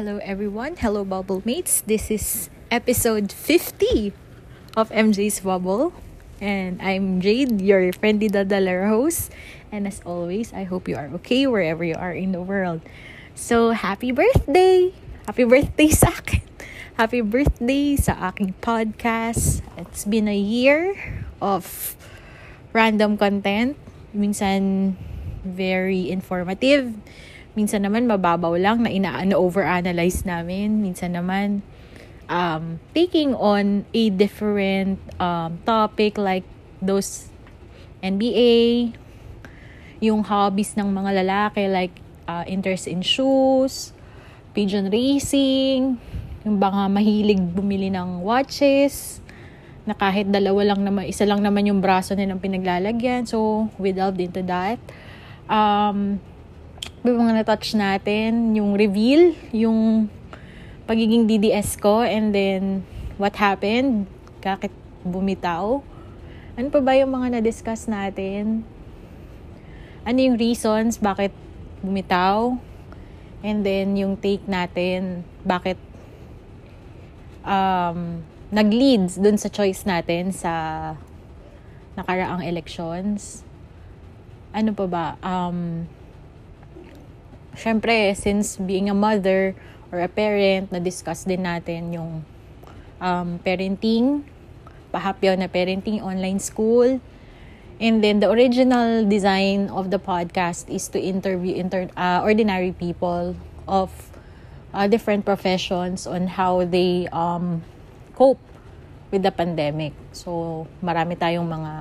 Hello, everyone. Hello, Bubble Mates. This is episode 50 of MJ's Bubble. And I'm Jade, your friendly Dadalar host. And as always, I hope you are okay wherever you are in the world. So, happy birthday! Happy birthday sa akin! Happy birthday sa aking podcast. It's been a year of random content. Minsan, very informative Minsan naman mababaw lang na ina overanalyze namin. Minsan naman um, taking on a different um, topic like those NBA, yung hobbies ng mga lalaki like uh, interest in shoes, pigeon racing, yung baka mahilig bumili ng watches, na kahit dalawa lang naman, isa lang naman yung braso nilang pinaglalagyan. So, we delved into that. Um, may mga na-touch natin, yung reveal, yung pagiging DDS ko, and then what happened, bakit bumitaw. Ano pa ba yung mga na-discuss natin? Ano yung reasons bakit bumitaw? And then yung take natin, bakit um, nag-leads dun sa choice natin sa nakaraang elections. Ano pa ba? Um, syempre, since being a mother or a parent, na-discuss din natin yung um, parenting, pahapyaw na parenting, online school. And then the original design of the podcast is to interview inter, uh, ordinary people of uh, different professions on how they um, cope with the pandemic. So, marami tayong mga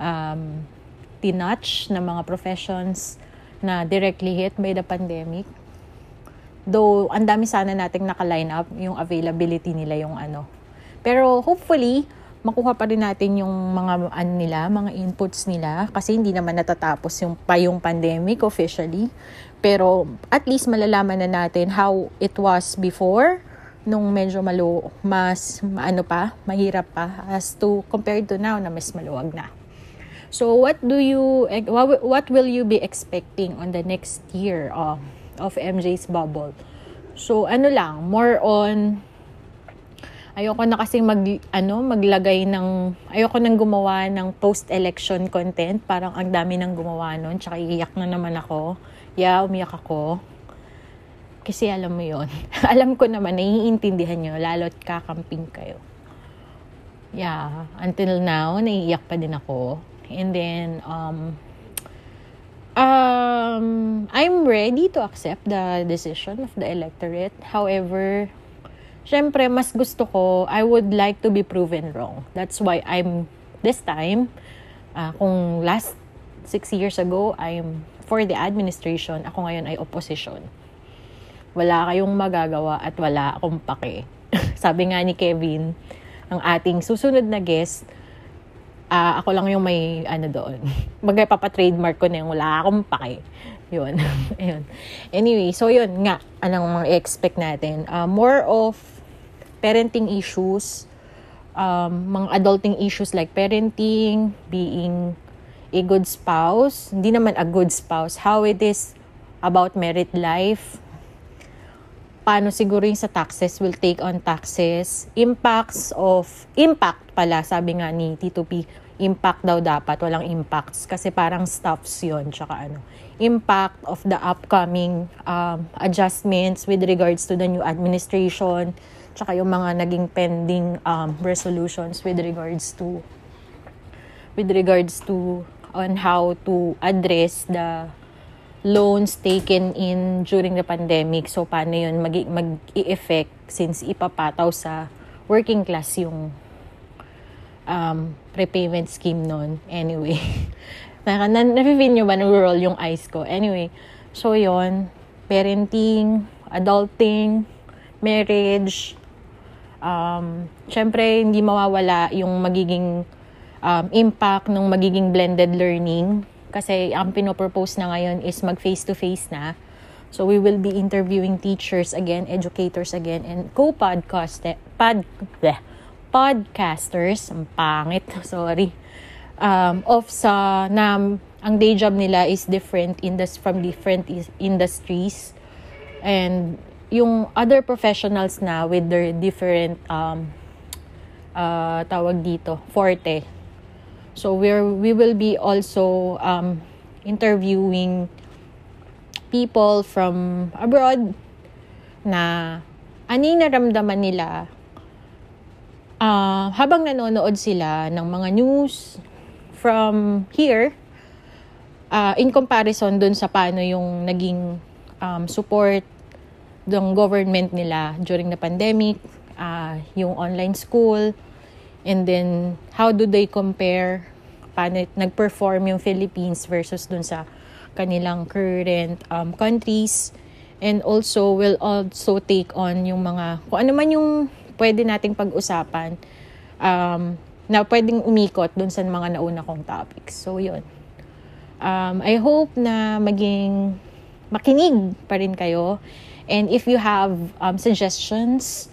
um, tinouch na mga professions na directly hit by the pandemic. Though, ang dami sana nating naka-line up yung availability nila yung ano. Pero hopefully, makuha pa rin natin yung mga ano nila, mga inputs nila kasi hindi naman natatapos yung pa yung pandemic officially. Pero at least malalaman na natin how it was before nung medyo malo mas ano pa, mahirap pa as to compared to now na mas maluwag na. So what do you what, will you be expecting on the next year of of MJ's bubble? So ano lang, more on ayoko na kasi mag ano maglagay ng ayoko nang gumawa ng post election content. Parang ang dami nang gumawa noon tsaka iiyak na naman ako. Yeah umiyak ako. Kasi alam mo yon alam ko naman naiintindihan nyo lalo't kakamping kayo. Yeah until now naiiyak pa din ako And then, um, um, I'm ready to accept the decision of the electorate. However, syempre, mas gusto ko, I would like to be proven wrong. That's why I'm, this time, uh, kung last six years ago, I'm for the administration, ako ngayon ay opposition. Wala kayong magagawa at wala akong pake. Sabi nga ni Kevin, ang ating susunod na guest, uh, ako lang yung may ano doon. Bagay papa-trademark ko na yung wala akong pake. Yun. Ayun. Anyway, so yun nga. Anong mga expect natin? Uh, more of parenting issues, um, mga adulting issues like parenting, being a good spouse, hindi naman a good spouse, how it is about married life, paano siguro yung sa taxes will take on taxes, impacts of, impact pala, sabi nga ni T2P, impact daw dapat, walang impacts. Kasi parang stuffs yon tsaka ano. Impact of the upcoming um, adjustments with regards to the new administration, tsaka yung mga naging pending um, resolutions with regards to with regards to on how to address the loans taken in during the pandemic. So, paano yun mag- mag-i-effect since ipapataw sa working class yung um, repayment scheme nun. Anyway, na, na, na-feel nyo ba nag-roll yung eyes ko? Anyway, so yon parenting, adulting, marriage, Um, Siyempre, hindi mawawala yung magiging um, impact ng magiging blended learning. Kasi ang pinopropose na ngayon is mag face-to-face na. So we will be interviewing teachers again, educators again, and co-podcast pod, bleh, podcasters. Ang pangit, sorry. Um, of sa na ang day job nila is different in this from different is, industries and yung other professionals na with their different um, uh, tawag dito, forte. So we're, we will be also um, interviewing people from abroad na yung naramdaman nila? Uh, habang nanonood sila ng mga news from here uh, in comparison dun sa paano yung naging um, support ng government nila during the pandemic, uh, yung online school, and then how do they compare paano nag-perform yung Philippines versus dun sa kanilang current um, countries and also will also take on yung mga kung ano man yung pwede nating pag-usapan um, na pwedeng umikot dun sa mga nauna kong topics. So, yun. Um, I hope na maging makinig pa rin kayo And if you have um, suggestions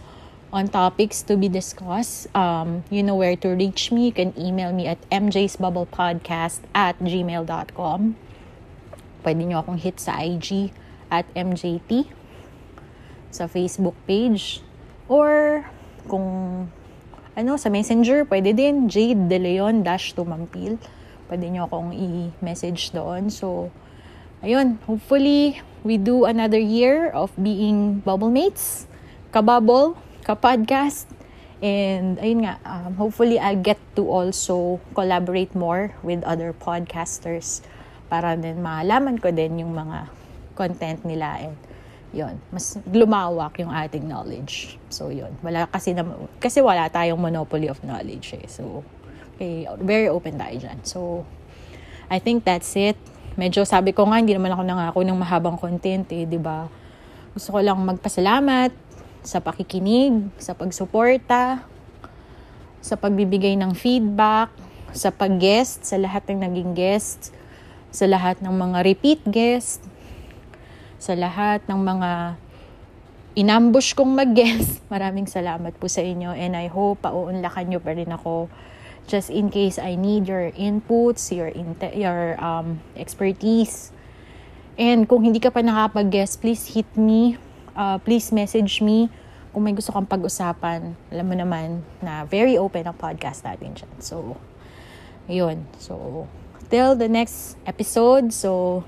on topics to be discussed, um, you know where to reach me. You can email me at mjsbubblepodcast at gmail.com. Pwede nyo akong hit sa IG at mjt sa Facebook page. Or kung ano, sa messenger, pwede din Jade De Leon dash tumampil. Pwede nyo akong i-message doon. So, ayun, hopefully, we do another year of being bubble mates, kabubble, kapodcast, and ayun nga, um, hopefully I'll get to also collaborate more with other podcasters para din malaman ko din yung mga content nila and yon mas lumawak yung ating knowledge. So yon wala kasi na, kasi wala tayong monopoly of knowledge eh. So okay, very open tayo dyan. So I think that's it medyo sabi ko nga, hindi naman ako nangako ng mahabang content eh, di ba? Gusto ko lang magpasalamat sa pakikinig, sa pagsuporta, sa pagbibigay ng feedback, sa pag-guest, sa lahat ng naging guest, sa lahat ng mga repeat guest, sa lahat ng mga inambush kong mag-guest. Maraming salamat po sa inyo and I hope pauunlakan nyo pa rin ako just in case I need your inputs, your inte- your um, expertise. And kung hindi ka pa nakapag-guest, please hit me. Uh, please message me kung may gusto kang pag-usapan. Alam mo naman na very open ang podcast natin dyan. So, yun. So, till the next episode. So,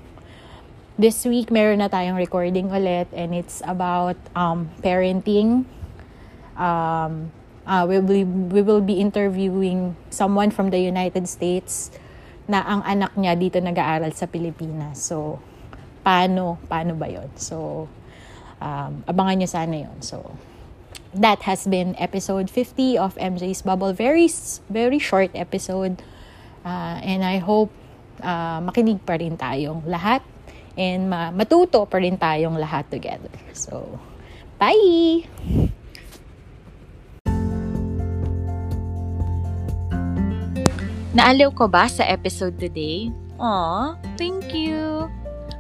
this week meron na tayong recording ulit and it's about um, parenting. Um, uh, we, will, we will be interviewing someone from the United States na ang anak niya dito nag-aaral sa Pilipinas. So, paano, paano ba yon So, um, abangan niyo sana yon So, that has been episode 50 of MJ's Bubble. Very, very short episode. Uh, and I hope uh, makinig pa rin tayong lahat and ma- matuto pa rin tayong lahat together. So, bye! Naaliw ko ba sa episode today? Aw, thank you!